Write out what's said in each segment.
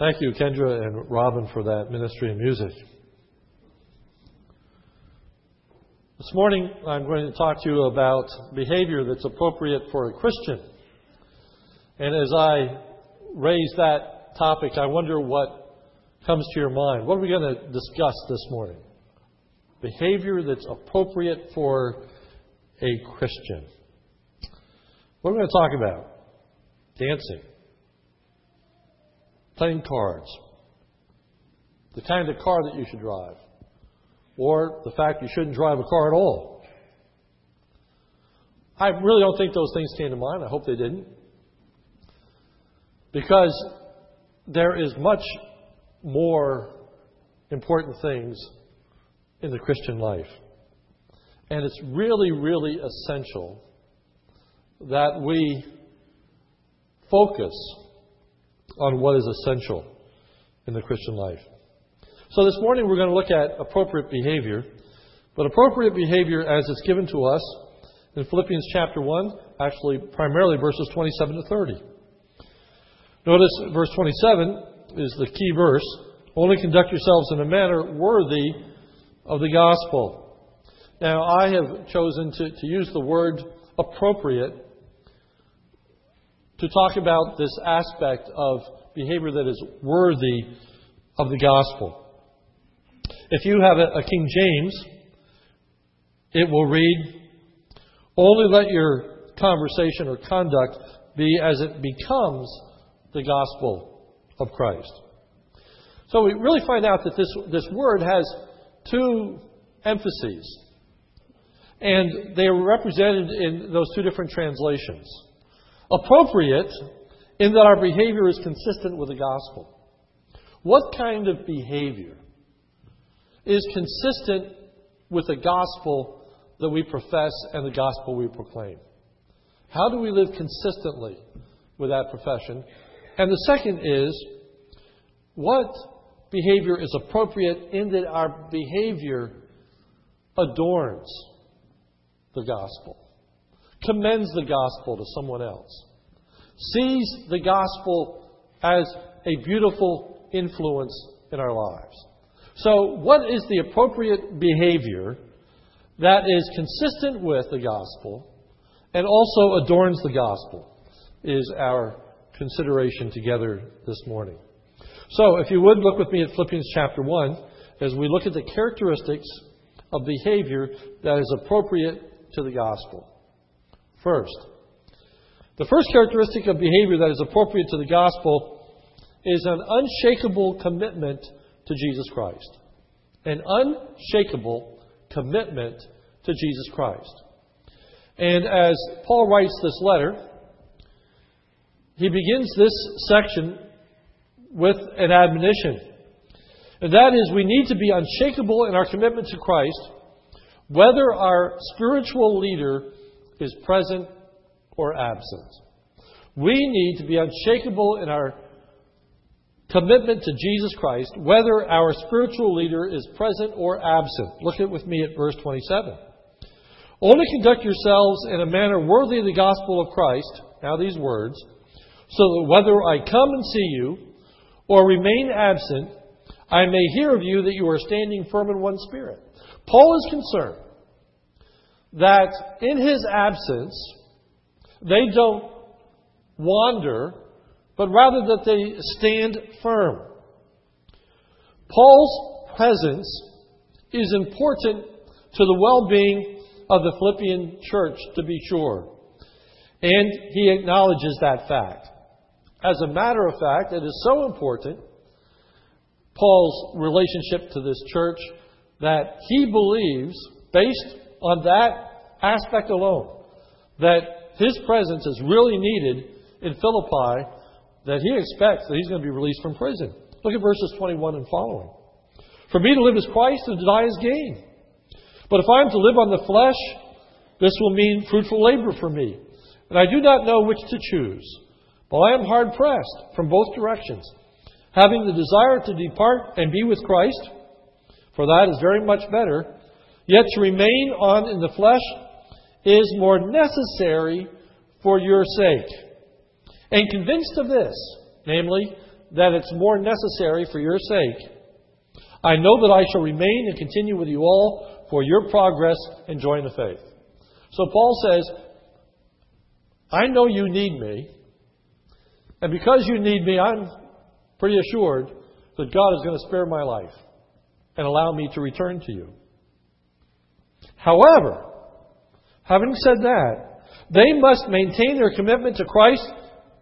Thank you, Kendra and Robin, for that ministry of music. This morning, I'm going to talk to you about behavior that's appropriate for a Christian. And as I raise that topic, I wonder what comes to your mind. What are we going to discuss this morning? Behavior that's appropriate for a Christian. What are we going to talk about? Dancing playing cards, the kind of car that you should drive, or the fact you shouldn't drive a car at all. I really don't think those things came to mind. I hope they didn't. Because there is much more important things in the Christian life. And it's really, really essential that we focus on what is essential in the Christian life. So this morning we're going to look at appropriate behavior, but appropriate behavior as it's given to us in Philippians chapter 1, actually primarily verses 27 to 30. Notice verse 27 is the key verse. Only conduct yourselves in a manner worthy of the gospel. Now, I have chosen to, to use the word appropriate to talk about this aspect of behavior that is worthy of the gospel. If you have a, a King James, it will read, Only let your conversation or conduct be as it becomes the gospel of Christ. So we really find out that this, this word has two emphases. And they are represented in those two different translations. Appropriate in that our behavior is consistent with the gospel. What kind of behavior is consistent with the gospel that we profess and the gospel we proclaim? How do we live consistently with that profession? And the second is, what behavior is appropriate in that our behavior adorns the gospel? Commends the gospel to someone else, sees the gospel as a beautiful influence in our lives. So, what is the appropriate behavior that is consistent with the gospel and also adorns the gospel? Is our consideration together this morning. So, if you would look with me at Philippians chapter 1 as we look at the characteristics of behavior that is appropriate to the gospel. First, the first characteristic of behavior that is appropriate to the gospel is an unshakable commitment to Jesus Christ. An unshakable commitment to Jesus Christ. And as Paul writes this letter, he begins this section with an admonition. And that is, we need to be unshakable in our commitment to Christ, whether our spiritual leader is present or absent. We need to be unshakable in our commitment to Jesus Christ, whether our spiritual leader is present or absent. Look at with me at verse 27. Only conduct yourselves in a manner worthy of the gospel of Christ. Now, these words, so that whether I come and see you or remain absent, I may hear of you that you are standing firm in one spirit. Paul is concerned that in his absence, they don't wander, but rather that they stand firm. Paul's presence is important to the well being of the Philippian church, to be sure. And he acknowledges that fact. As a matter of fact, it is so important, Paul's relationship to this church, that he believes, based on that aspect alone, that his presence is really needed in Philippi, that he expects that he's going to be released from prison. Look at verses 21 and following. For me to live is Christ and to die is gain. But if I am to live on the flesh, this will mean fruitful labor for me. And I do not know which to choose. But I am hard pressed from both directions, having the desire to depart and be with Christ, for that is very much better, Yet to remain on in the flesh is more necessary for your sake. And convinced of this, namely, that it's more necessary for your sake. I know that I shall remain and continue with you all for your progress in joining the faith. So Paul says, I know you need me, and because you need me, I'm pretty assured that God is going to spare my life and allow me to return to you. However, having said that, they must maintain their commitment to Christ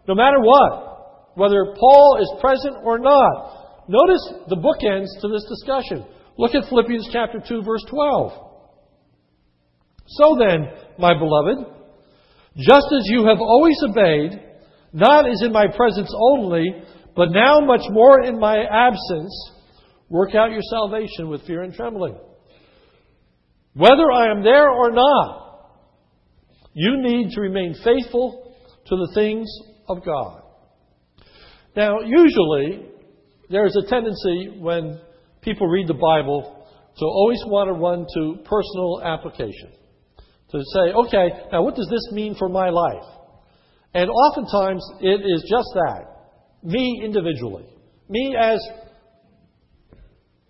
no matter what, whether Paul is present or not. Notice the bookends to this discussion. Look at Philippians chapter 2 verse 12. So then, my beloved, just as you have always obeyed, not as in my presence only, but now much more in my absence, work out your salvation with fear and trembling. Whether I am there or not, you need to remain faithful to the things of God. Now, usually, there's a tendency when people read the Bible to always want to run to personal application. To say, okay, now what does this mean for my life? And oftentimes it is just that. Me individually. Me as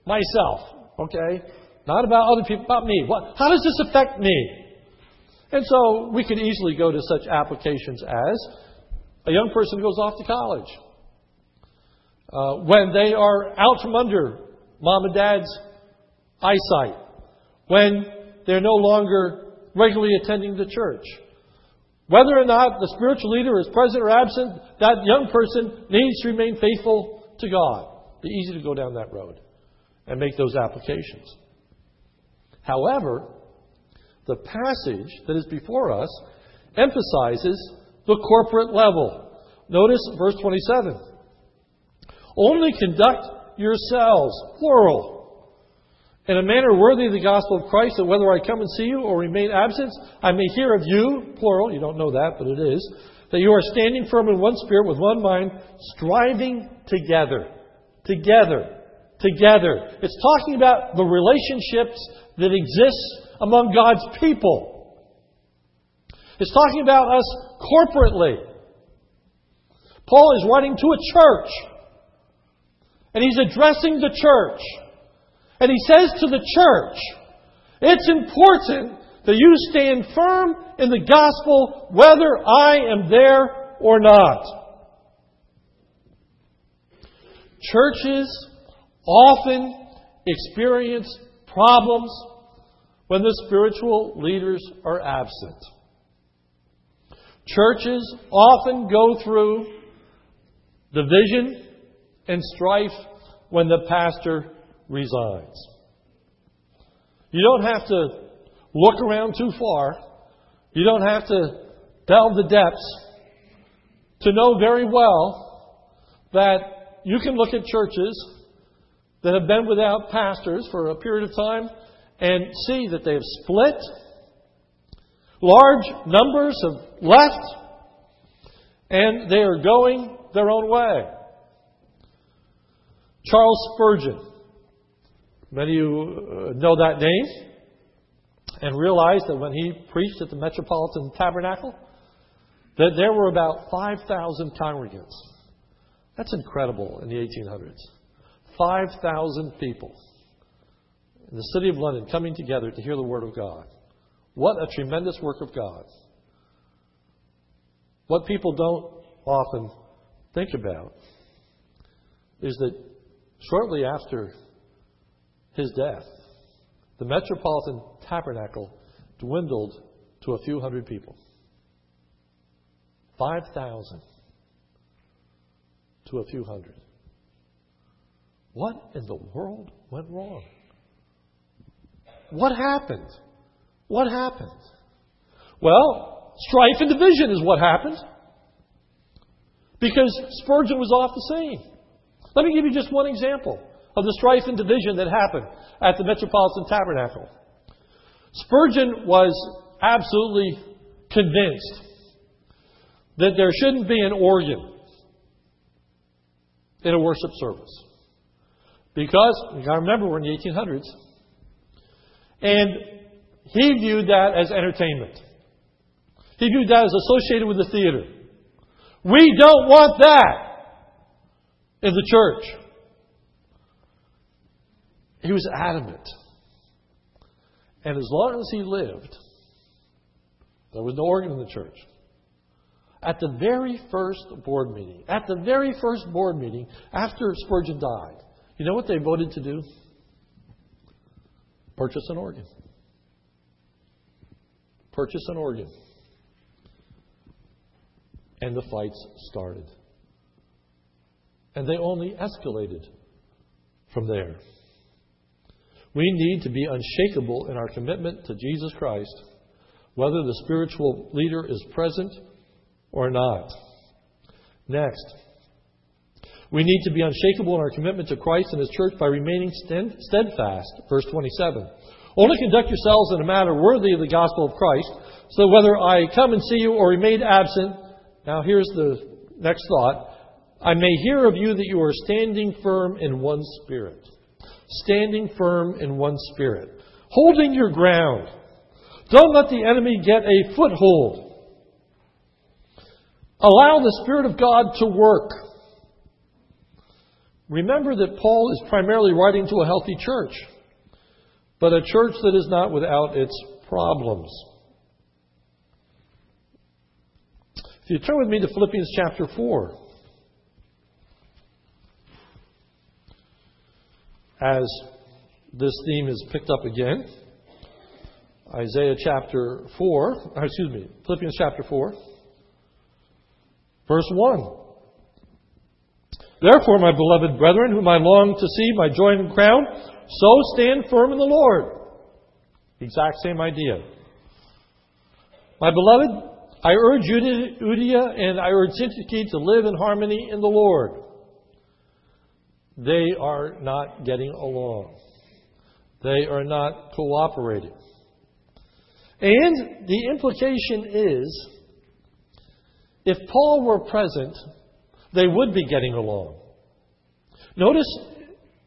myself. Okay? Not about other people, about me. What, how does this affect me? And so we could easily go to such applications as a young person goes off to college. Uh, when they are out from under mom and dad's eyesight. When they're no longer regularly attending the church. Whether or not the spiritual leader is present or absent, that young person needs to remain faithful to God. Be easy to go down that road and make those applications. However, the passage that is before us emphasizes the corporate level. Notice verse 27. Only conduct yourselves, plural, in a manner worthy of the gospel of Christ, that whether I come and see you or remain absent, I may hear of you, plural, you don't know that, but it is, that you are standing firm in one spirit with one mind, striving together. Together. Together. It's talking about the relationships that exist among God's people. It's talking about us corporately. Paul is writing to a church, and he's addressing the church. And he says to the church, it's important that you stand firm in the gospel whether I am there or not. Churches often experience problems when the spiritual leaders are absent. Churches often go through division and strife when the pastor resigns. You don't have to look around too far. You don't have to delve the depths to know very well that you can look at churches that have been without pastors for a period of time and see that they have split. Large numbers have left, and they are going their own way. Charles Spurgeon Many of you uh, know that name and realize that when he preached at the Metropolitan Tabernacle, that there were about 5,000 congregants. That's incredible in the 1800s. 5,000 people in the city of London coming together to hear the Word of God. What a tremendous work of God. What people don't often think about is that shortly after his death, the Metropolitan Tabernacle dwindled to a few hundred people. 5,000 to a few hundred. What in the world went wrong? What happened? What happened? Well, strife and division is what happened. Because Spurgeon was off the scene. Let me give you just one example of the strife and division that happened at the Metropolitan Tabernacle. Spurgeon was absolutely convinced that there shouldn't be an organ in a worship service. Because, you gotta remember, we're in the 1800s. And he viewed that as entertainment. He viewed that as associated with the theater. We don't want that. in the church. He was adamant. And as long as he lived, there was no organ in the church. At the very first board meeting, at the very first board meeting after Spurgeon died, you know what they voted to do? Purchase an organ. Purchase an organ. And the fights started. And they only escalated from there. We need to be unshakable in our commitment to Jesus Christ, whether the spiritual leader is present or not. Next, we need to be unshakable in our commitment to Christ and His church by remaining steadfast. Verse 27. Only conduct yourselves in a manner worthy of the gospel of Christ, so whether I come and see you or remain absent, now here's the next thought, I may hear of you that you are standing firm in one spirit. Standing firm in one spirit. Holding your ground. Don't let the enemy get a foothold. Allow the Spirit of God to work. Remember that Paul is primarily writing to a healthy church, but a church that is not without its problems. If you turn with me to Philippians chapter 4, as this theme is picked up again, Isaiah chapter 4, uh, excuse me, Philippians chapter 4. Verse 1. Therefore, my beloved brethren, whom I long to see, my joy and crown, so stand firm in the Lord. Exact same idea. My beloved, I urge Euodia and I urge Syntyche to live in harmony in the Lord. They are not getting along. They are not cooperating. And the implication is if Paul were present, they would be getting along. Notice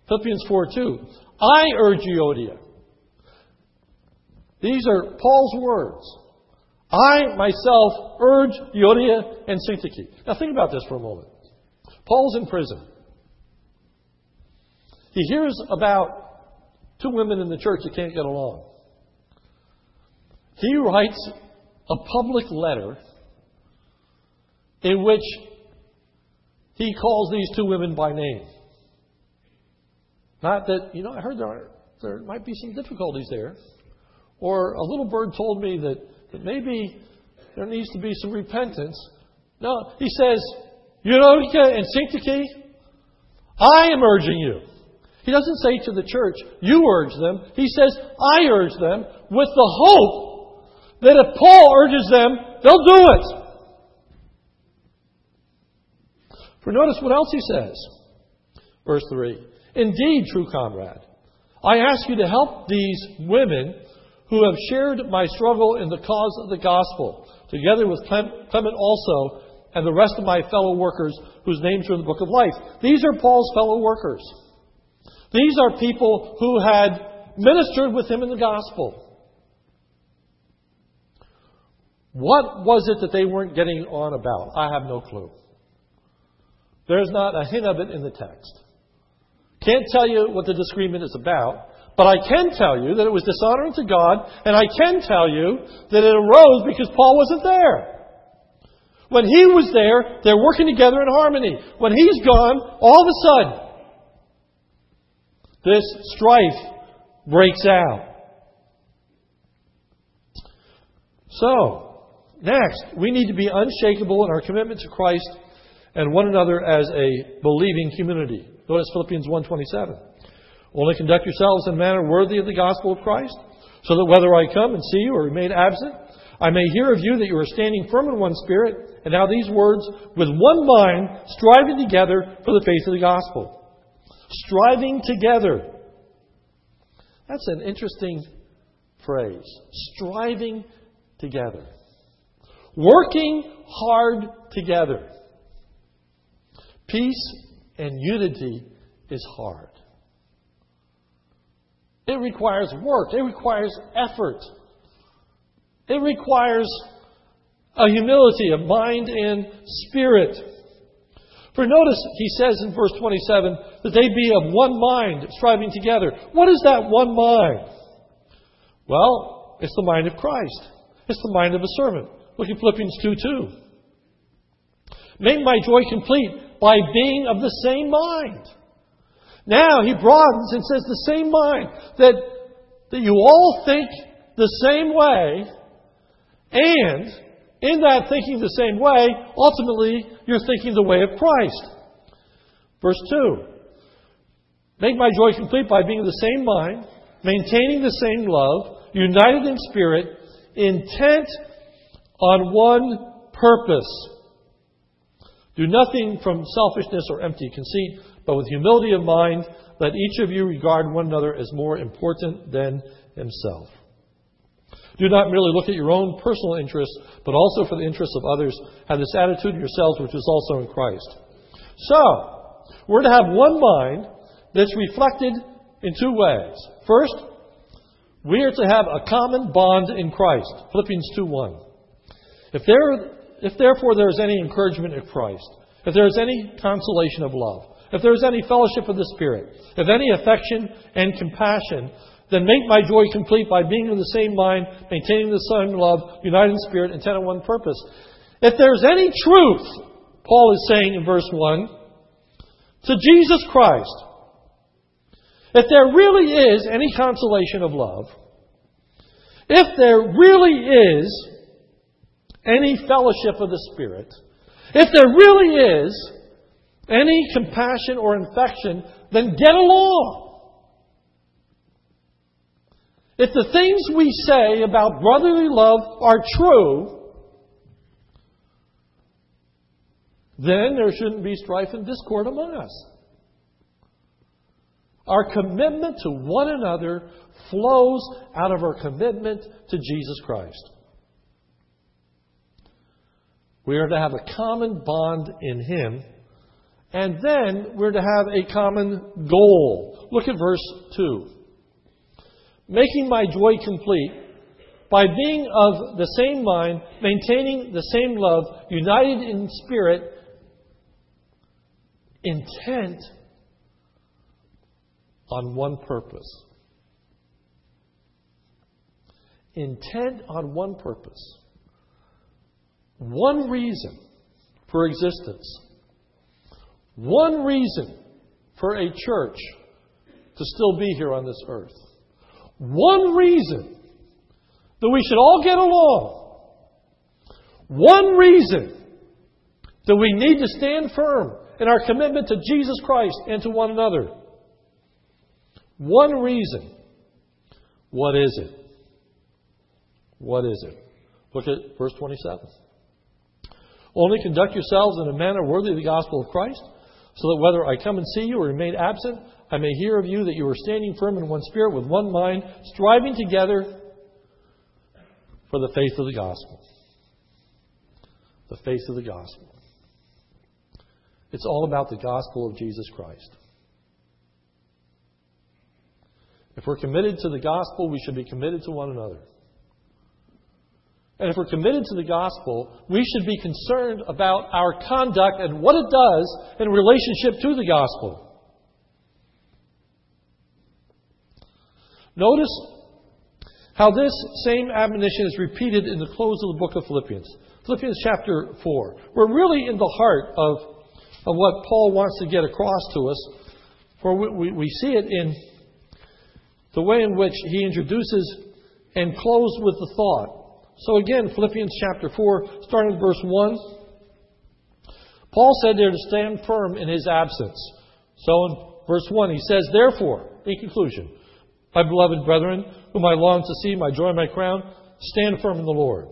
Philippians 4 2. I urge Euodia. These are Paul's words. I myself urge Euodia and Syntyche. Now think about this for a moment. Paul's in prison. He hears about two women in the church that can't get along. He writes a public letter in which he calls these two women by name. Not that, you know, I heard there, are, there might be some difficulties there. Or a little bird told me that, that maybe there needs to be some repentance. No, he says, Euodia and Syntyche, I am urging you. He doesn't say to the church, you urge them. He says, I urge them with the hope that if Paul urges them, they'll do it. For notice what else he says. Verse 3 Indeed, true comrade, I ask you to help these women who have shared my struggle in the cause of the gospel, together with Clement also and the rest of my fellow workers whose names are in the book of life. These are Paul's fellow workers. These are people who had ministered with him in the gospel. What was it that they weren't getting on about? I have no clue. There's not a hint of it in the text. Can't tell you what the disagreement is about, but I can tell you that it was dishonoring to God, and I can tell you that it arose because Paul wasn't there. When he was there, they're working together in harmony. When he's gone, all of a sudden, this strife breaks out. So, next, we need to be unshakable in our commitment to Christ and one another as a believing community. Notice Philippians 1.27. Only conduct yourselves in a manner worthy of the gospel of Christ, so that whether I come and see you or remain absent, I may hear of you that you are standing firm in one spirit, and now these words, with one mind, striving together for the faith of the gospel. Striving together. That's an interesting phrase. Striving together. Working hard together. Peace and unity is hard. It requires work, it requires effort, it requires a humility of mind and spirit. For notice, he says in verse 27 that they be of one mind, striving together. What is that one mind? Well, it's the mind of Christ. It's the mind of a servant. Look at Philippians 2 2. Make my joy complete by being of the same mind. Now he broadens and says the same mind. That, that you all think the same way, and in that thinking the same way, ultimately you're thinking the way of Christ. Verse 2 Make my joy complete by being of the same mind, maintaining the same love, united in spirit, intent on one purpose. Do nothing from selfishness or empty conceit, but with humility of mind, let each of you regard one another as more important than himself. Do not merely look at your own personal interests, but also for the interests of others. Have this attitude yourselves, which is also in Christ. So, we're to have one mind that's reflected in two ways. First, we are to have a common bond in Christ. Philippians 2:1. If there if therefore there is any encouragement in Christ, if there is any consolation of love, if there is any fellowship of the Spirit, if any affection and compassion, then make my joy complete by being of the same mind, maintaining the same love, united in spirit, intent on one purpose. If there's any truth, Paul is saying in verse 1, to Jesus Christ, if there really is any consolation of love, if there really is any fellowship of the Spirit, if there really is any compassion or infection, then get along. If the things we say about brotherly love are true, then there shouldn't be strife and discord among us. Our commitment to one another flows out of our commitment to Jesus Christ. We are to have a common bond in Him, and then we're to have a common goal. Look at verse 2 making my joy complete by being of the same mind, maintaining the same love, united in spirit, intent on one purpose. Intent on one purpose. One reason for existence. One reason for a church to still be here on this earth one reason that we should all get along, one reason that we need to stand firm in our commitment to Jesus Christ and to one another. One reason. What is it? What is it? Look at verse 27. Only conduct yourselves in a manner worthy of the gospel of Christ, so that whether I come and see you or remain absent, I may hear of you that you are standing firm in one spirit with one mind, striving together for the faith of the gospel. The faith of the gospel. It's all about the gospel of Jesus Christ. If we're committed to the gospel, we should be committed to one another. And if we're committed to the gospel, we should be concerned about our conduct and what it does in relationship to the gospel. Notice how this same admonition is repeated in the close of the book of Philippians. Philippians chapter 4. We're really in the heart of, of what Paul wants to get across to us, for we, we see it in the way in which he introduces and closes with the thought. So again, Philippians chapter 4, starting with verse 1. Paul said there to stand firm in his absence. So in verse 1, he says, Therefore, in conclusion, my beloved brethren, whom I long to see, my joy my crown, stand firm in the Lord.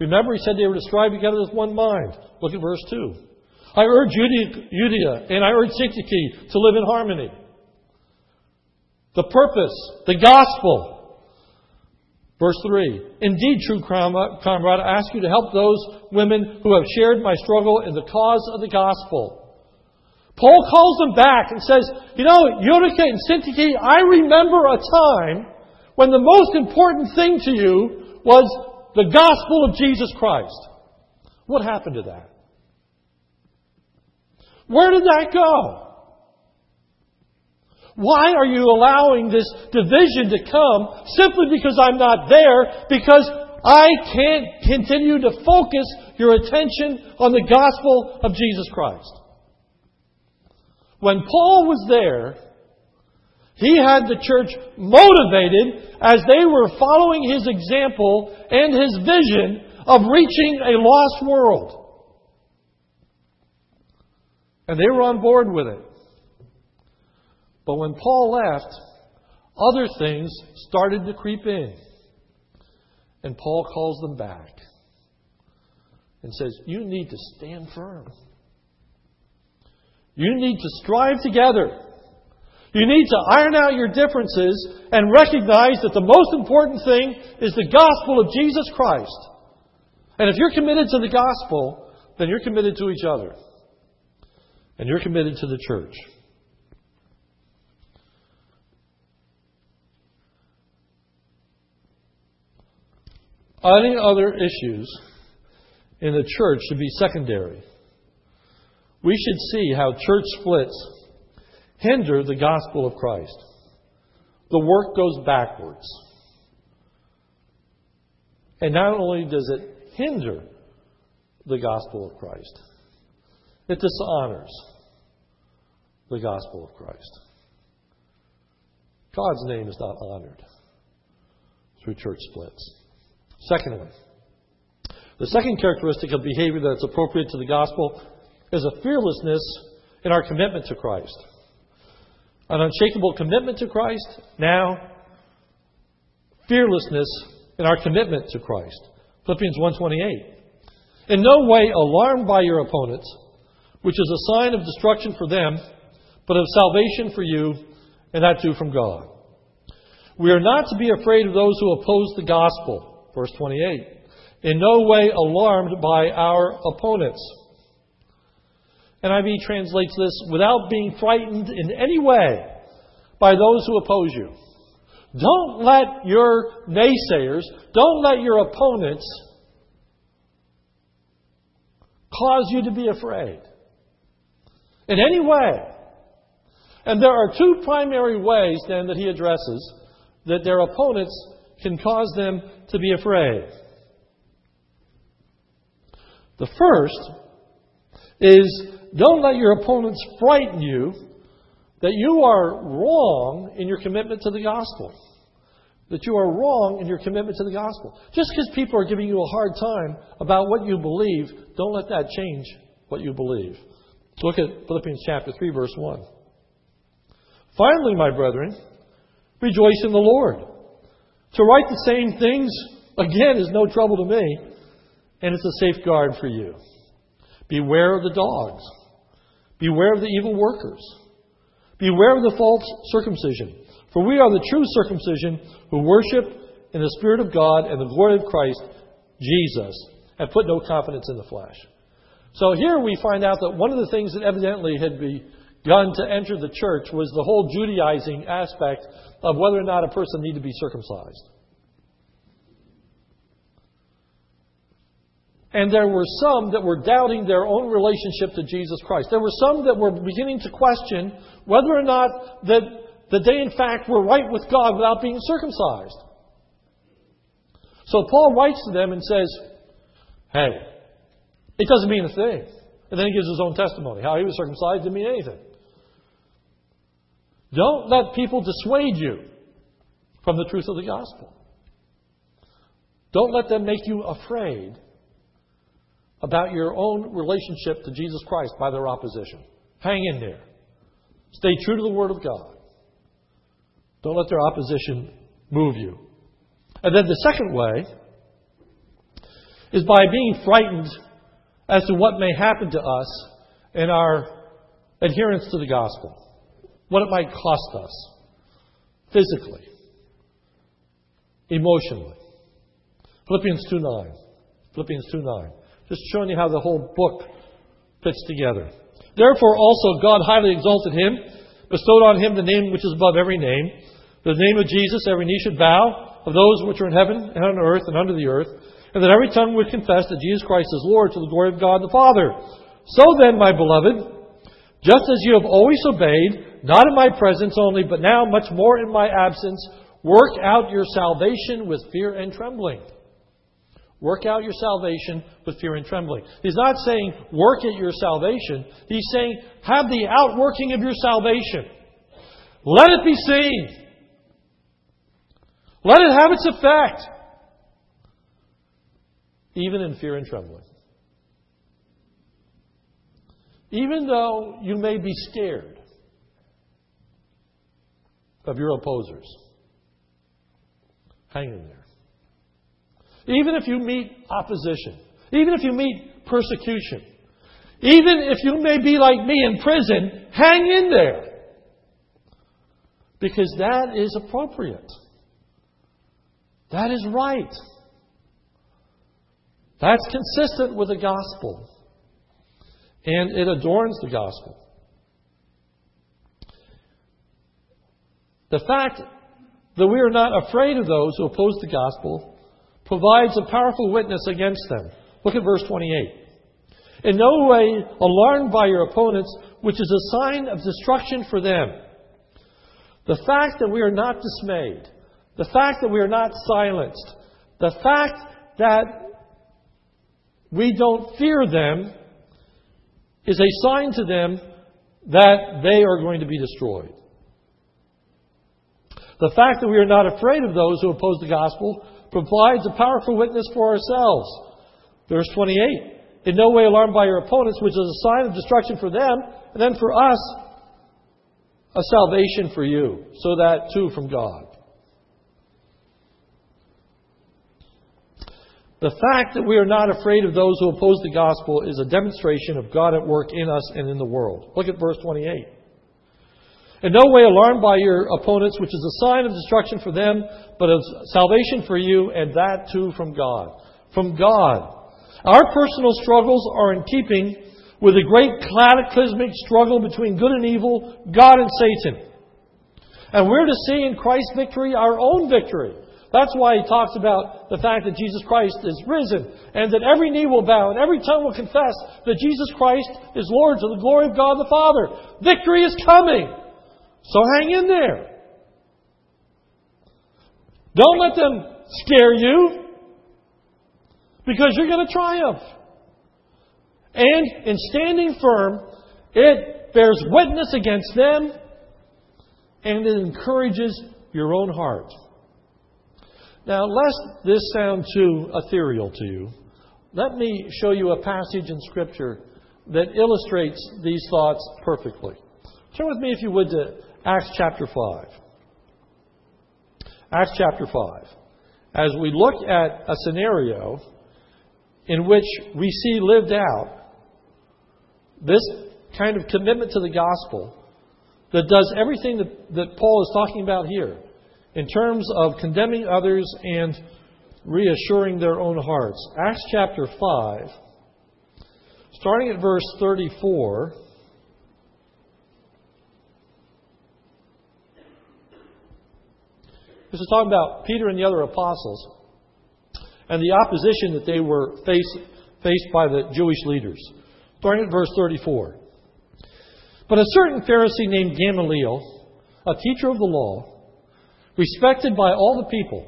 Remember, he said they were to strive together with one mind. Look at verse 2. I urge Euodia and I urge Syntyche to live in harmony. The purpose, the gospel. Verse 3. Indeed, true comrade, I ask you to help those women who have shared my struggle in the cause of the gospel Paul calls them back and says, You know, Euodia and Syntyche, I remember a time when the most important thing to you was the gospel of Jesus Christ. What happened to that? Where did that go? Why are you allowing this division to come simply because I'm not there? Because I can't continue to focus your attention on the gospel of Jesus Christ. When Paul was there, he had the church motivated as they were following his example and his vision of reaching a lost world. And they were on board with it. But when Paul left, other things started to creep in. And Paul calls them back and says, You need to stand firm. You need to strive together. You need to iron out your differences and recognize that the most important thing is the gospel of Jesus Christ. And if you're committed to the gospel, then you're committed to each other. And you're committed to the church. Any other issues in the church should be secondary. We should see how church splits hinder the gospel of Christ. The work goes backwards. And not only does it hinder the gospel of Christ, it dishonors the gospel of Christ. God's name is not honored through church splits. Secondly, the second characteristic of behavior that's appropriate to the gospel is a fearlessness in our commitment to Christ an unshakable commitment to Christ, now fearlessness in our commitment to Christ. Philippians 1:28. In no way alarmed by your opponents, which is a sign of destruction for them, but of salvation for you, and that too from God. We are not to be afraid of those who oppose the gospel. Verse 28. In no way alarmed by our opponents. NIV translates this without being frightened in any way by those who oppose you. Don't let your naysayers, don't let your opponents cause you to be afraid in any way. And there are two primary ways then that he addresses that their opponents can cause them to be afraid. The first is don't let your opponents frighten you that you are wrong in your commitment to the gospel. That you are wrong in your commitment to the gospel. Just because people are giving you a hard time about what you believe, don't let that change what you believe. Look at Philippians chapter 3, verse 1. Finally, my brethren, rejoice in the Lord. To write the same things, again, is no trouble to me, and it's a safeguard for you. Beware of the dogs. Beware of the evil workers. Beware of the false circumcision. For we are the true circumcision who worship in the Spirit of God and the glory of Christ, Jesus, and put no confidence in the flesh. So here we find out that one of the things that evidently had begun to enter the church was the whole Judaizing aspect of whether or not a person needed to be circumcised. And there were some that were doubting their own relationship to Jesus Christ. There were some that were beginning to question whether or not that, that they, in fact, were right with God without being circumcised. So Paul writes to them and says, Hey, it doesn't mean a thing. And then he gives his own testimony. How he was circumcised didn't mean anything. Don't let people dissuade you from the truth of the gospel. Don't let them make you afraid about your own relationship to Jesus Christ by their opposition. Hang in there. Stay true to the Word of God. Don't let their opposition move you. And then the second way is by being frightened as to what may happen to us in our adherence to the gospel. What it might cost us physically, emotionally. Philippians 2 9. Philippians 2 9. Just showing you how the whole book fits together. Therefore also God highly exalted him, bestowed on him the name which is above every name. The name of Jesus every knee should bow, of those which are in heaven and on earth and under the earth, and that every tongue would confess that Jesus Christ is Lord to the glory of God the Father. So then, my beloved, Just as you have always obeyed, not in my presence only, but now much more in my absence, work out your salvation with fear and trembling. Work out your salvation with fear and trembling. He's not saying work at your salvation. He's saying have the outworking of your salvation. Let it be seen. Let it have its effect. Even in fear and trembling. Even though you may be scared of your opposers, hang in there. Even if you meet opposition, even if you meet persecution, even if you may be like me in prison, hang in there. Because that is appropriate. That is right. That's consistent with the gospel. And it adorns the gospel. The fact that we are not afraid of those who oppose the gospel provides a powerful witness against them. Look at verse 28. In no way alarmed by your opponents, which is a sign of destruction for them. The fact that we are not dismayed, the fact that we are not silenced, the fact that we don't fear them is a sign to them that they are going to be destroyed. The fact that we are not afraid of those who oppose the gospel provides a powerful witness for ourselves. Verse 28 In no way alarmed by your opponents, which is a sign of destruction for them, and then for us, a salvation for you, so that too from God. The fact that we are not afraid of those who oppose the gospel is a demonstration of God at work in us and in the world. Look at verse 28. In no way alarmed by your opponents, which is a sign of destruction for them, but of salvation for you, and that too from God. From God. Our personal struggles are in keeping with the great cataclysmic struggle between good and evil, God and Satan. And we're to see in Christ's victory our own victory. That's why he talks about the fact that Jesus Christ is risen and that every knee will bow and every tongue will confess that Jesus Christ is Lord to the glory of God the Father. Victory is coming. So hang in there. Don't let them scare you because you're going to triumph. And in standing firm, it bears witness against them and it encourages your own heart. Now, lest this sound too ethereal to you, let me show you a passage in Scripture that illustrates these thoughts perfectly. Turn with me, if you would, to Acts chapter 5. Acts chapter 5. As we look at a scenario in which we see lived out this kind of commitment to the gospel that does everything that, that Paul is talking about here in terms of condemning others and reassuring their own hearts. Acts chapter 5, starting at verse 34. This is talking about Peter and the other apostles and the opposition that they were faced, faced by the Jewish leaders. Starting at verse 34. But a certain Pharisee named Gamaliel, a teacher of the law, respected by all the people,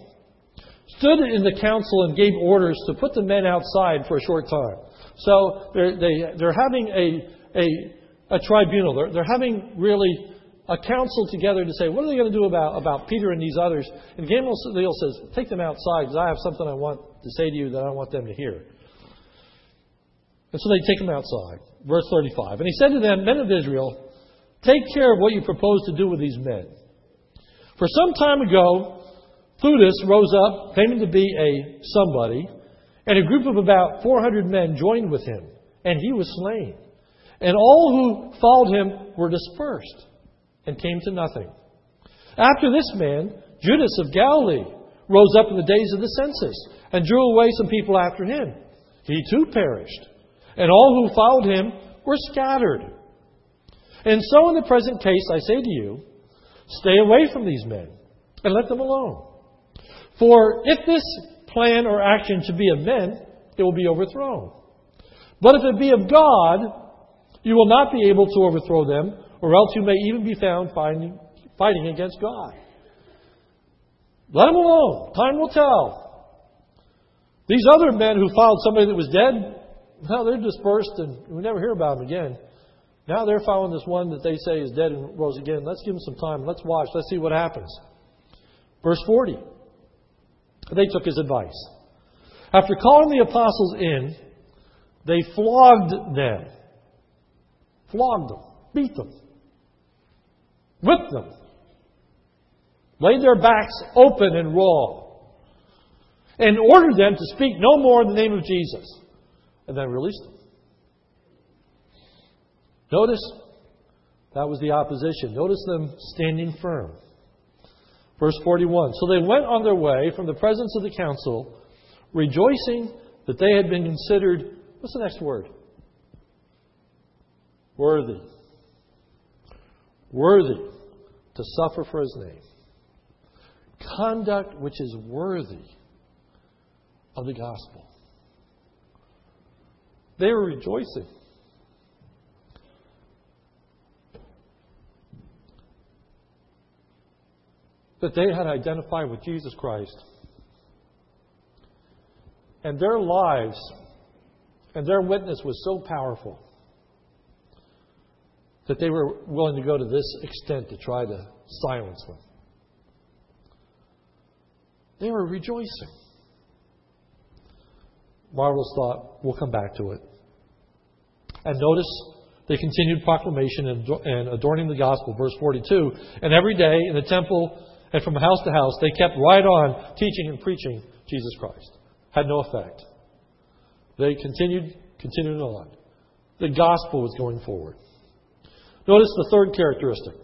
stood in the council and gave orders to put the men outside for a short time. So they're, they, they're having a, a, a tribunal. They're, they're having really a council together to say, what are they going to do about, about Peter and these others? And Gamaliel says, take them outside because I have something I want to say to you that I want them to hear. And so they take them outside. Verse 35. And he said to them, Men of Israel, take care of what you propose to do with these men. For some time ago, Theudas rose up, claiming to be a somebody, and a group of about 400 men joined with him, and he was slain. And all who followed him were dispersed and came to nothing. After this man, Judas of Galilee rose up in the days of the census and drew away some people after him. He too perished, and all who followed him were scattered. And so, in the present case, I say to you, Stay away from these men and let them alone. For if this plan or action should be of men, it will be overthrown. But if it be of God, You will not be able to overthrow them, or else you may even be found fighting, fighting against God. Let them alone. Time will tell. These other men who followed somebody that was dead, well, they're dispersed and we never hear about them again. Now they're following this one that they say is dead and rose again. Let's give them some time. Let's watch. Let's see what happens. Verse 40. They took his advice. After calling the apostles in, they flogged them. Flogged them. Beat them. Whipped them. Laid their backs open and raw. And ordered them to speak no more in the name of Jesus. And then released them. Notice that was the opposition. Notice them standing firm. Verse 41. So they went on their way from the presence of the council, rejoicing that they had been considered, what's the next word? Worthy. Worthy to suffer for his name. Conduct which is worthy of the gospel. They were rejoicing. that they had identified with Jesus Christ. And their lives and their witness was so powerful that they were willing to go to this extent to try to silence them. They were rejoicing. Marvel's thought, we'll come back to it. And notice they continued proclamation and adorning the gospel, verse 42. And every day in the temple and from house to house, they kept right on teaching and preaching Jesus Christ. Had no effect. They continued, continued on. The gospel was going forward. Notice the third characteristic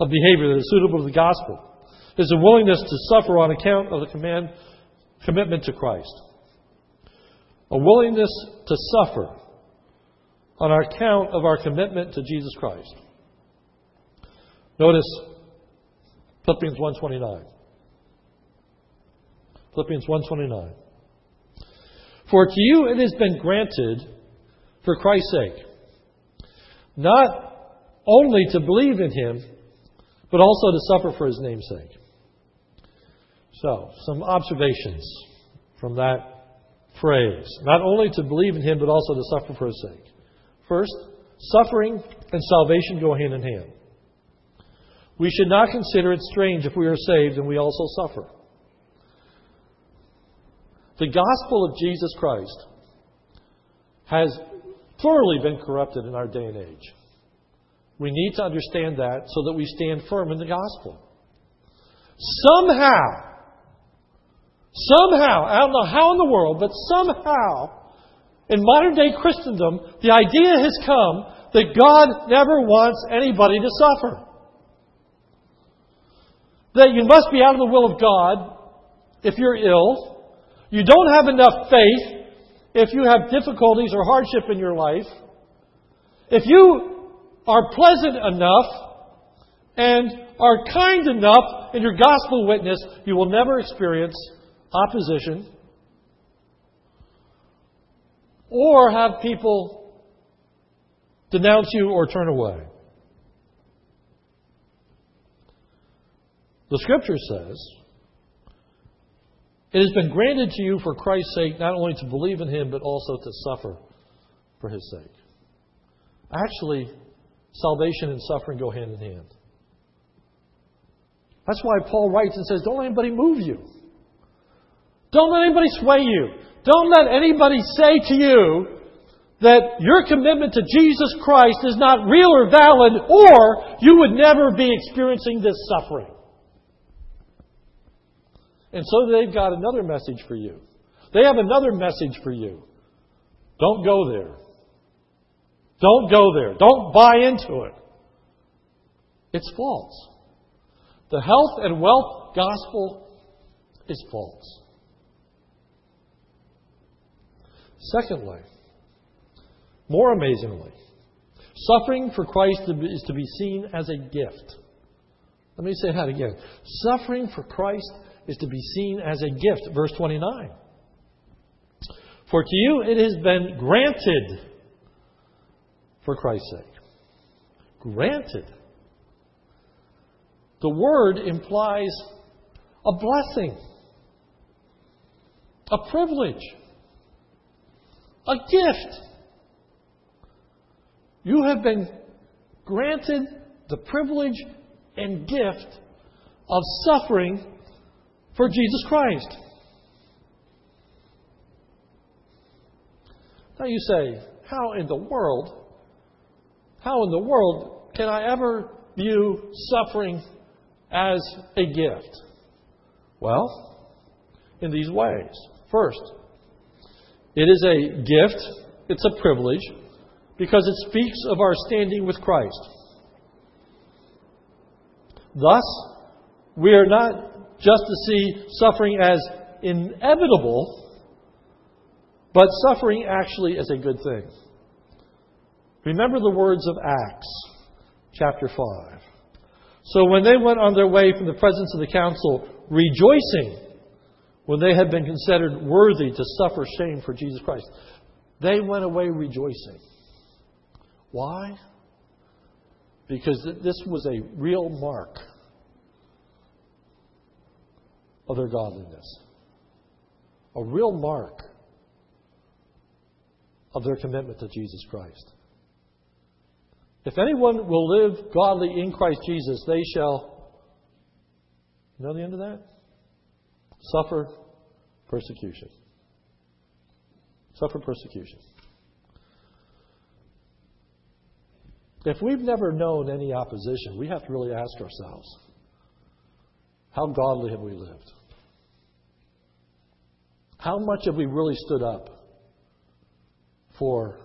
of behavior that is suitable to the gospel is a willingness to suffer on account of the command, commitment to Christ. A willingness to suffer on account of our commitment to Jesus Christ. Notice Philippians 1:29. Philippians 1:29. For to you it has been granted for Christ's sake not only to believe in him but also to suffer for his name's sake. So, some observations from that phrase. Not only to believe in him but also to suffer for his sake. First, suffering and salvation go hand in hand. We should not consider it strange if we are saved and we also suffer. The gospel of Jesus Christ has thoroughly been corrupted in our day and age. We need to understand that so that we stand firm in the gospel. Somehow, somehow, I don't know how in the world, but somehow, in modern day Christendom, the idea has come that God never wants anybody to suffer that you must be out of the will of God if you're ill. You don't have enough faith if you have difficulties or hardship in your life. If you are pleasant enough and are kind enough in your gospel witness, you will never experience opposition or have people denounce you or turn away. The Scripture says, It has been granted to you for Christ's sake not only to believe in Him, but also to suffer for His sake. Actually, salvation and suffering go hand in hand. That's why Paul writes and says, Don't let anybody move you. Don't let anybody sway you. Don't let anybody say to you that your commitment to Jesus Christ is not real or valid, or you would never be experiencing this suffering. And so they've got another message for you. They have another message for you. Don't go there. Don't go there. Don't buy into it. It's false. The health and wealth gospel is false. Secondly, more amazingly, suffering for Christ is to be seen as a gift. Let me say that again. Suffering for Christ is to be seen as a gift. Verse 29. For to you it has been granted for Christ's sake. Granted. The word implies a blessing, a privilege, a gift. You have been granted the privilege and gift of suffering for Jesus Christ. Now you say, how in the world, how in the world can I ever view suffering as a gift? Well, in these ways. First, it is a gift, it's a privilege, because it speaks of our standing with Christ. Thus, we are not just to see suffering as inevitable, but suffering actually as a good thing. Remember the words of Acts, chapter 5. So when they went on their way from the presence of the council, rejoicing when they had been considered worthy to suffer shame for Jesus Christ, they went away rejoicing. Why? Because this was a real mark of their godliness, a real mark of their commitment to Jesus Christ. If anyone will live godly in Christ Jesus, they shall, you know the end of that? Suffer persecution. Suffer persecution. If we've never known any opposition, we have to really ask ourselves how godly have we lived? How much have we really stood up for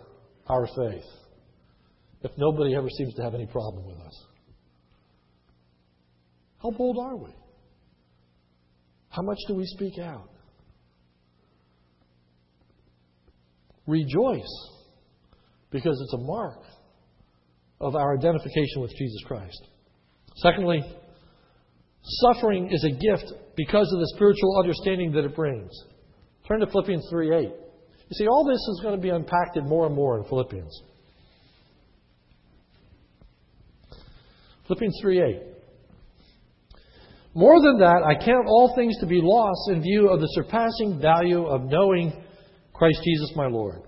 our faith if nobody ever seems to have any problem with us? How bold are we? How much do we speak out? Rejoice because it's a mark of our identification with Jesus Christ. Secondly, suffering is a gift because of the spiritual understanding that it brings. Turn to Philippians 3 8. You see, all this is going to be unpacked more and more in Philippians. Philippians 3 8. More than that, I count all things to be lost in view of the surpassing value of knowing Christ Jesus my Lord,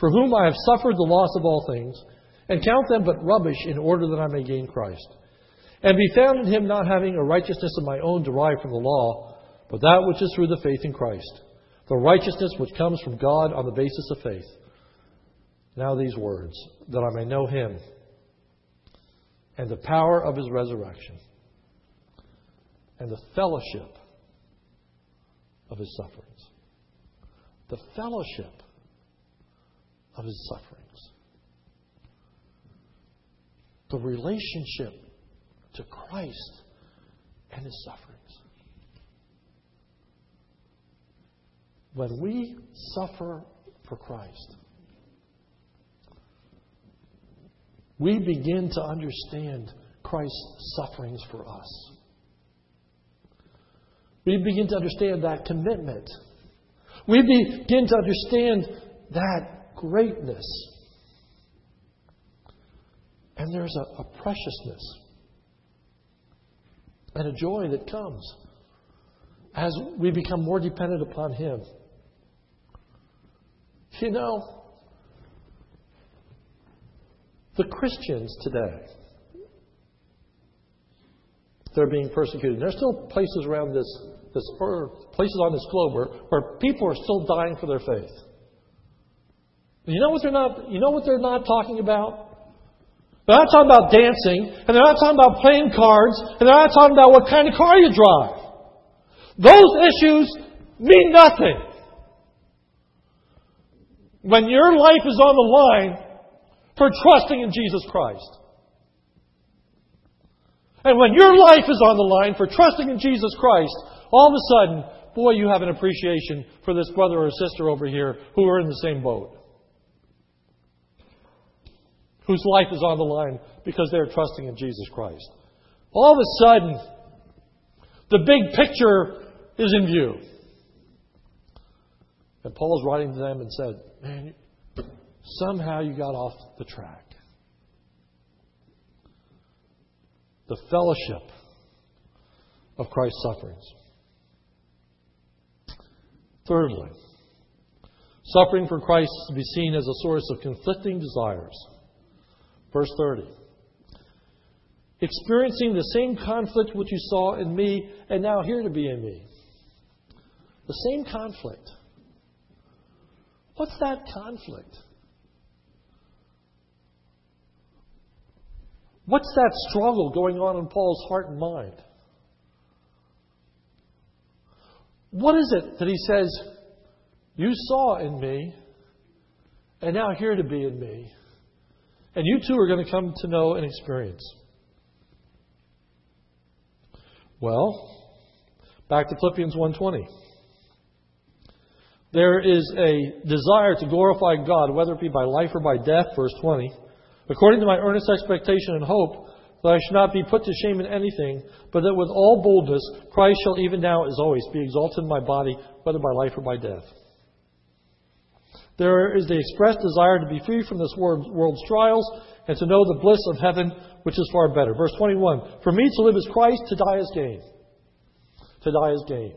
for whom I have suffered the loss of all things, and count them but rubbish in order that I may gain Christ, and be found in him not having a righteousness of my own derived from the law, but that which is through the faith in Christ, the righteousness which comes from God on the basis of faith. Now these words, that I may know him and the power of his resurrection and the fellowship of his sufferings. The fellowship of his sufferings. The relationship to Christ and his sufferings. When we suffer for Christ, we begin to understand Christ's sufferings for us. We begin to understand that commitment. We begin to understand that greatness. And there's a, a preciousness and a joy that comes as we become more dependent upon Him. You know, the Christians today, they're being persecuted. There's still places around this, this earth, places on this globe where, where people are still dying for their faith. You know what they're not you know what they're not talking about? They're not talking about dancing, and they're not talking about playing cards, and they're not talking about what kind of car you drive. Those issues mean nothing. When your life is on the line for trusting in Jesus Christ. And when your life is on the line for trusting in Jesus Christ, all of a sudden, boy, you have an appreciation for this brother or sister over here who are in the same boat. Whose life is on the line because they're trusting in Jesus Christ. All of a sudden, the big picture is in view. And Paul's writing to them and said, Man, somehow you got off the track. The fellowship of Christ's sufferings. Thirdly, suffering for Christ is to be seen as a source of conflicting desires. Verse 30. Experiencing the same conflict which you saw in me and now here to be in me. The same conflict. What's that conflict? What's that struggle going on in Paul's heart and mind? What is it that he says, You saw in me, and now here to be in me? And you too are going to come to know and experience. Well, back to Philippians 1:20. There is a desire to glorify God, whether it be by life or by death, verse 20. According to my earnest expectation and hope, that I should not be put to shame in anything, but that with all boldness Christ shall even now, as always, be exalted in my body, whether by life or by death. There is the expressed desire to be free from this world's trials and to know the bliss of heaven, which is far better. Verse 21 For me to live is Christ, to die is gain. To die is gain.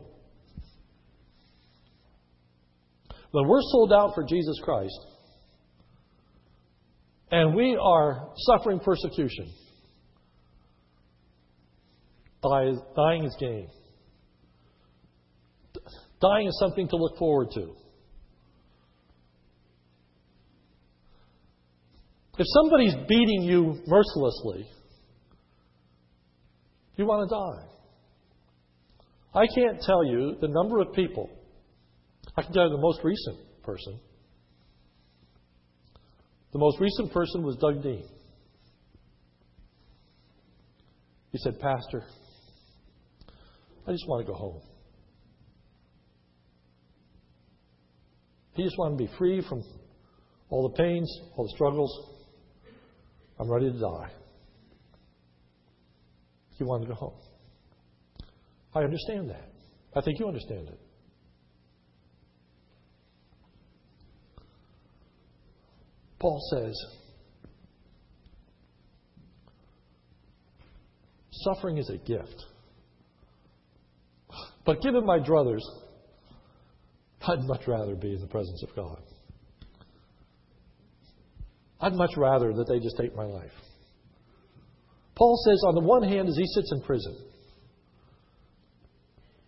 When we're sold out for Jesus Christ and we are suffering persecution, dying is gain. Dying is something to look forward to. If somebody's beating you mercilessly, you want to die. I can't tell you the number of people. I can tell you the most recent person. The most recent person was Doug Dean. He said, Pastor, I just want to go home. He just wanted to be free from all the pains, all the struggles. I'm ready to die. He wanted to go home. I understand that. I think you understand it. Paul says, suffering is a gift. But given my druthers, I'd much rather be in the presence of God. I'd much rather that they just take my life. Paul says, on the one hand, as he sits in prison,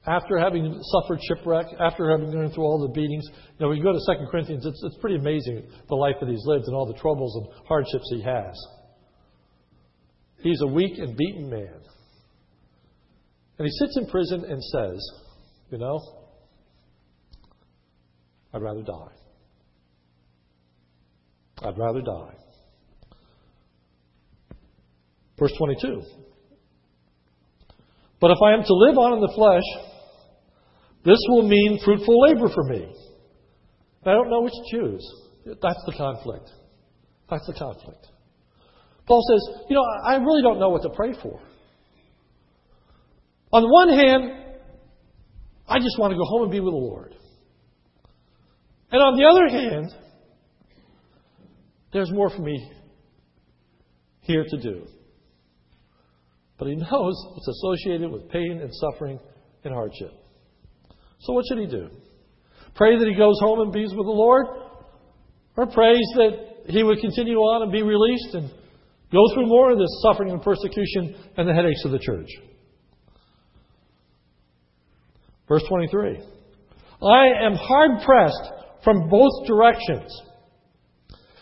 after having suffered shipwreck, after having gone through all the beatings, you know, we go to 2 Corinthians, it's, it's pretty amazing the life that he's lived and all the troubles and hardships he has. He's a weak and beaten man. And he sits in prison and says, You know, I'd rather die. I'd rather die. Verse 22. But if I am to live on in the flesh, this will mean fruitful labor for me. I don't know which to choose. That's the conflict. That's the conflict. Paul says, You know, I really don't know what to pray for. On the one hand, I just want to go home and be with the Lord. And on the other hand, there's more for me here to do. But he knows it's associated with pain and suffering and hardship. So what should he do? Pray that he goes home and be with the Lord? Or prays that he would continue on and be released and go through more of this suffering and persecution and the headaches of the church? Verse 23 I am hard pressed from both directions,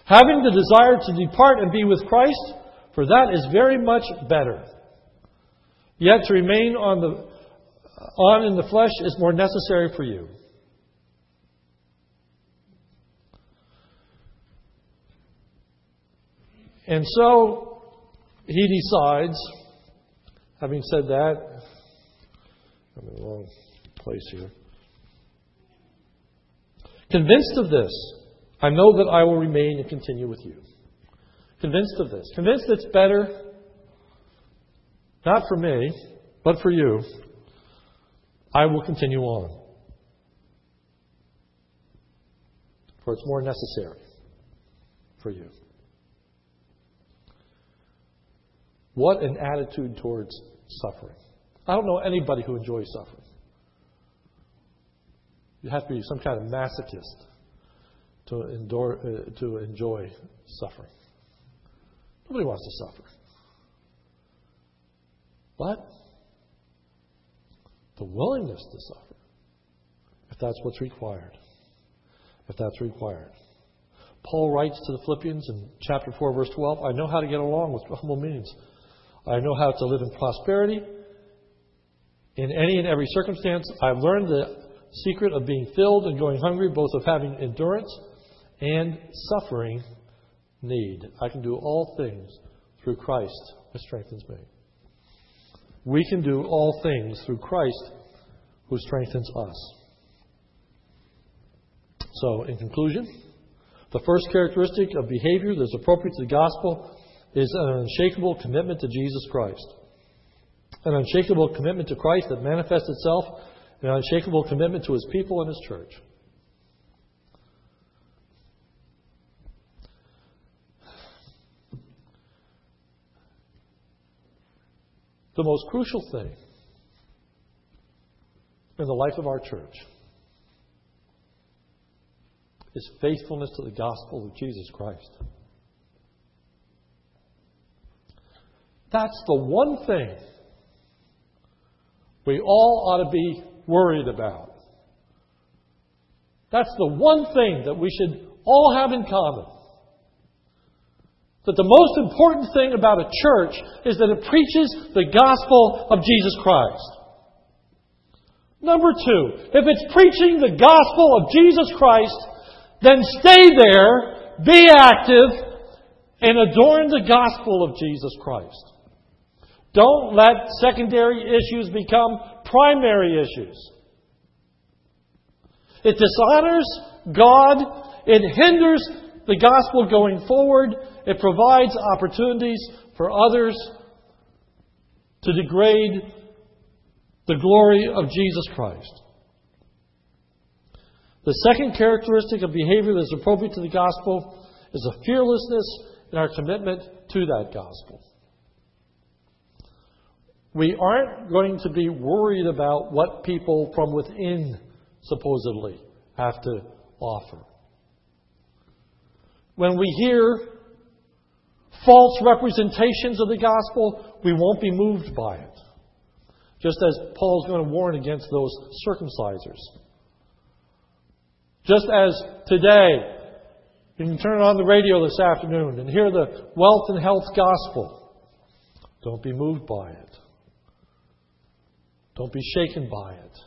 having the desire to depart and be with Christ, for that is very much better. Yet to remain on the on in the flesh is more necessary for you. And so he decides, having said that, I'm in the wrong place here. Convinced of this, I know that I will remain and continue with you. Convinced of this. Convinced it's better, not for me, but for you, I will continue on. For it's more necessary for you. What an attitude towards suffering. I don't know anybody who enjoys suffering. You have to be some kind of masochist to, endure, uh, to enjoy suffering. Nobody wants to suffer. But the willingness to suffer, if that's what's required, if that's required. Paul writes to the Philippians in chapter 4, verse 12 I know how to get along with humble means. I know how to live in prosperity in any and every circumstance. I've learned the secret of being filled and going hungry, both of having endurance and suffering need. I can do all things through Christ who strengthens me. We can do all things through Christ who strengthens us. So, in conclusion, the first characteristic of behavior that's appropriate to the gospel is an unshakable commitment to Jesus Christ. An unshakable commitment to Christ that manifests itself in an unshakable commitment to his people and his church. The most crucial thing in the life of our church is faithfulness to the gospel of Jesus Christ. That's the one thing we all ought to be worried about. That's the one thing that we should all have in common. That the most important thing about a church is that it preaches the gospel of Jesus Christ. Number two, if it's preaching the gospel of Jesus Christ, then stay there, be active, and adorn the gospel of Jesus Christ. Don't let secondary issues become primary issues. It dishonors God. It hinders the gospel going forward. It provides opportunities for others to degrade the glory of Jesus Christ. The second characteristic of behavior that is appropriate to the gospel is a fearlessness in our commitment to that gospel. We aren't going to be worried about what people from within supposedly have to offer. When we hear false representations of the gospel, we won't be moved by it. Just as Paul's going to warn against those circumcisers. Just as today, you can turn on the radio this afternoon and hear the wealth and health gospel. Don't be moved by it. Don't be shaken by it.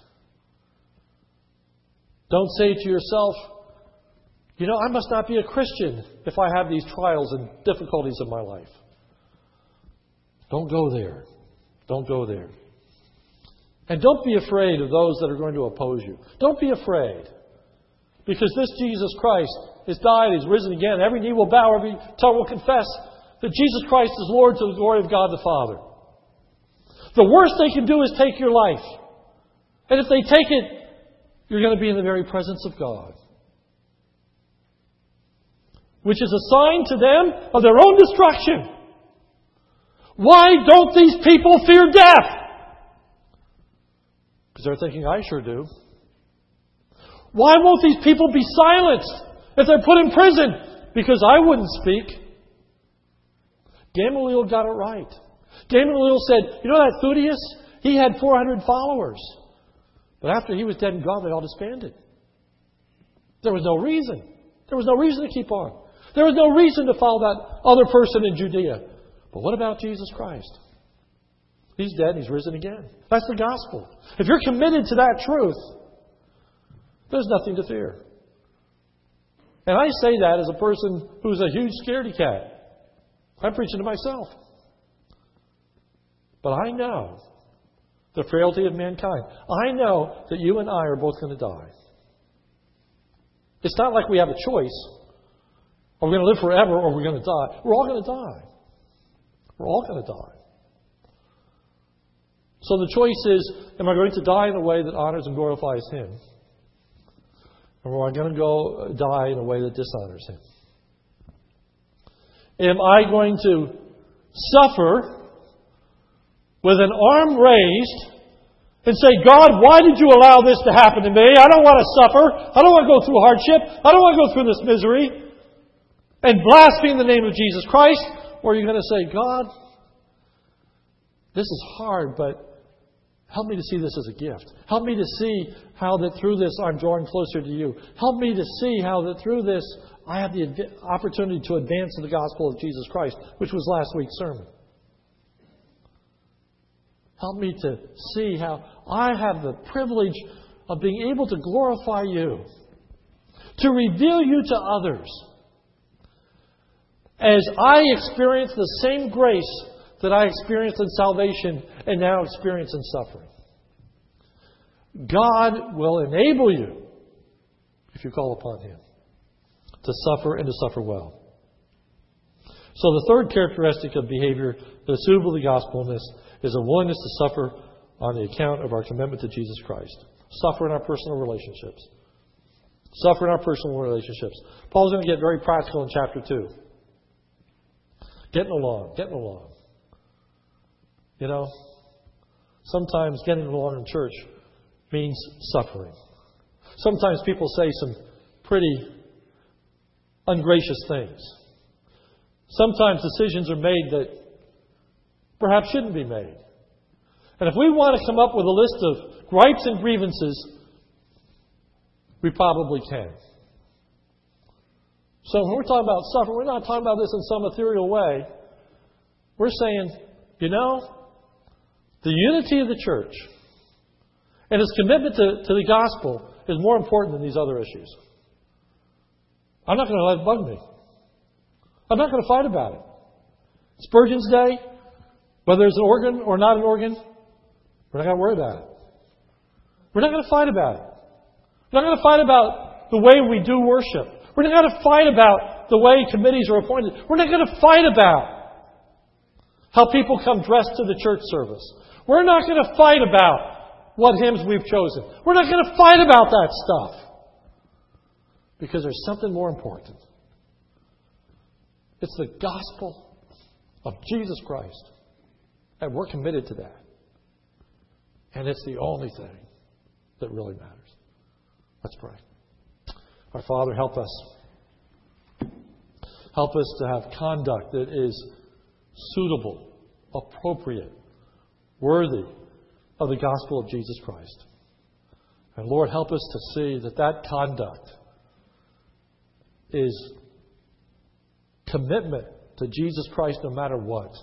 Don't say to yourself, you know, I must not be a Christian if I have these trials and difficulties in my life. Don't go there. Don't go there. And don't be afraid of those that are going to oppose you. Don't be afraid. Because this Jesus Christ has died, He's risen again. Every knee will bow, every tongue will confess that Jesus Christ is Lord to the glory of God the Father. The worst they can do is take your life. And if they take it, you're going to be in the very presence of God. Which is a sign to them of their own destruction. Why don't these people fear death? Because they're thinking, I sure do. Why won't these people be silenced if they're put in prison? Because I wouldn't speak. Gamaliel got it right. Gamaliel said, You know that Theudas? He had 400 followers. But after he was dead and gone, they all disbanded. There was no reason. There was no reason to keep on. There was no reason to follow that other person in Judea. But what about Jesus Christ? He's dead, he's risen again. That's the gospel. If you're committed to that truth, there's nothing to fear. And I say that as a person who's a huge scaredy cat. I'm preaching to myself. But I know the frailty of mankind. I know that you and I are both going to die. It's not like we have a choice. Are we going to live forever or are we going to die? We're all going to die. We're all going to die. So the choice is am I going to die in a way that honors and glorifies Him? Or am I going to go uh, die in a way that dishonors Him? Am I going to suffer with an arm raised and say, God, why did you allow this to happen to me? I don't want to suffer. I don't want to go through hardship. I don't want to go through this misery. And blaspheme the name of Jesus Christ. Or are you going to say, God, this is hard, but help me to see this as a gift. Help me to see how that through this I'm drawing closer to you. Help me to see how that through this I have the opportunity to advance in the gospel of Jesus Christ, which was last week's sermon. Help me to see how I have the privilege of being able to glorify you, to reveal you to others. As I experience the same grace that I experienced in salvation and now experience in suffering. God will enable you, if you call upon Him, to suffer and to suffer well. So the third characteristic of behavior that is suitable to the gospel in this is a willingness to suffer on the account of our commitment to Jesus Christ. Suffer in our personal relationships. Suffer in our personal relationships. Paul's going to get very practical in chapter 2. Getting along, getting along. You know, sometimes getting along in church means suffering. Sometimes people say some pretty ungracious things. Sometimes decisions are made that perhaps shouldn't be made. And if we want to come up with a list of gripes and grievances, we probably can. So when we're talking about suffering, we're not talking about this in some ethereal way. We're saying, you know, the unity of the church and its commitment to, to the gospel is more important than these other issues. I'm not going to let it bug me. I'm not going to fight about it. Spurgeon's Day, whether it's an organ or not an organ, we're not going to worry about it. We're not going to fight about it. We're not going to fight about the way we do worship. We're not going to fight about the way committees are appointed. We're not going to fight about how people come dressed to the church service. We're not going to fight about what hymns we've chosen. We're not going to fight about that stuff. Because there's something more important. It's the gospel of Jesus Christ. And we're committed to that. And it's the only thing that really matters. Let's pray. Our Father, help us. Help us to have conduct that is suitable, appropriate, worthy of the gospel of Jesus Christ. And Lord, help us to see that that conduct is commitment to Jesus Christ no matter what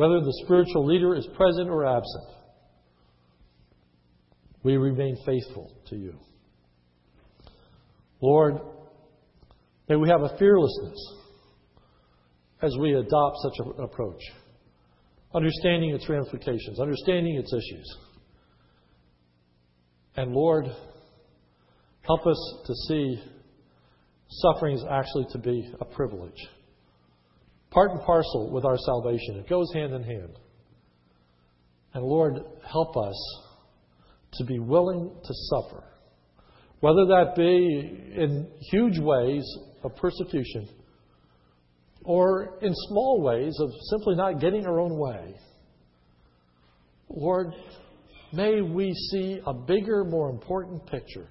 whether the spiritual leader is present or absent, we remain faithful to you. Lord, may we have a fearlessness as we adopt such an approach, understanding its ramifications, understanding its issues. And Lord, help us to see suffering is actually to be a privilege part and parcel with our salvation. It goes hand in hand. And Lord, help us to be willing to suffer, whether that be in huge ways of persecution or in small ways of simply not getting our own way. Lord, may we see a bigger, more important picture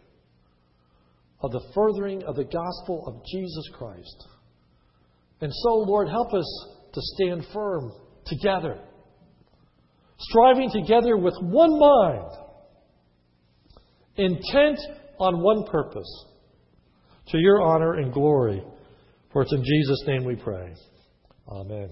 of the furthering of the gospel of Jesus Christ. And so, Lord, help us to stand firm together, striving together with one mind, intent on one purpose, to your honor and glory. For it's in Jesus' name we pray. Amen.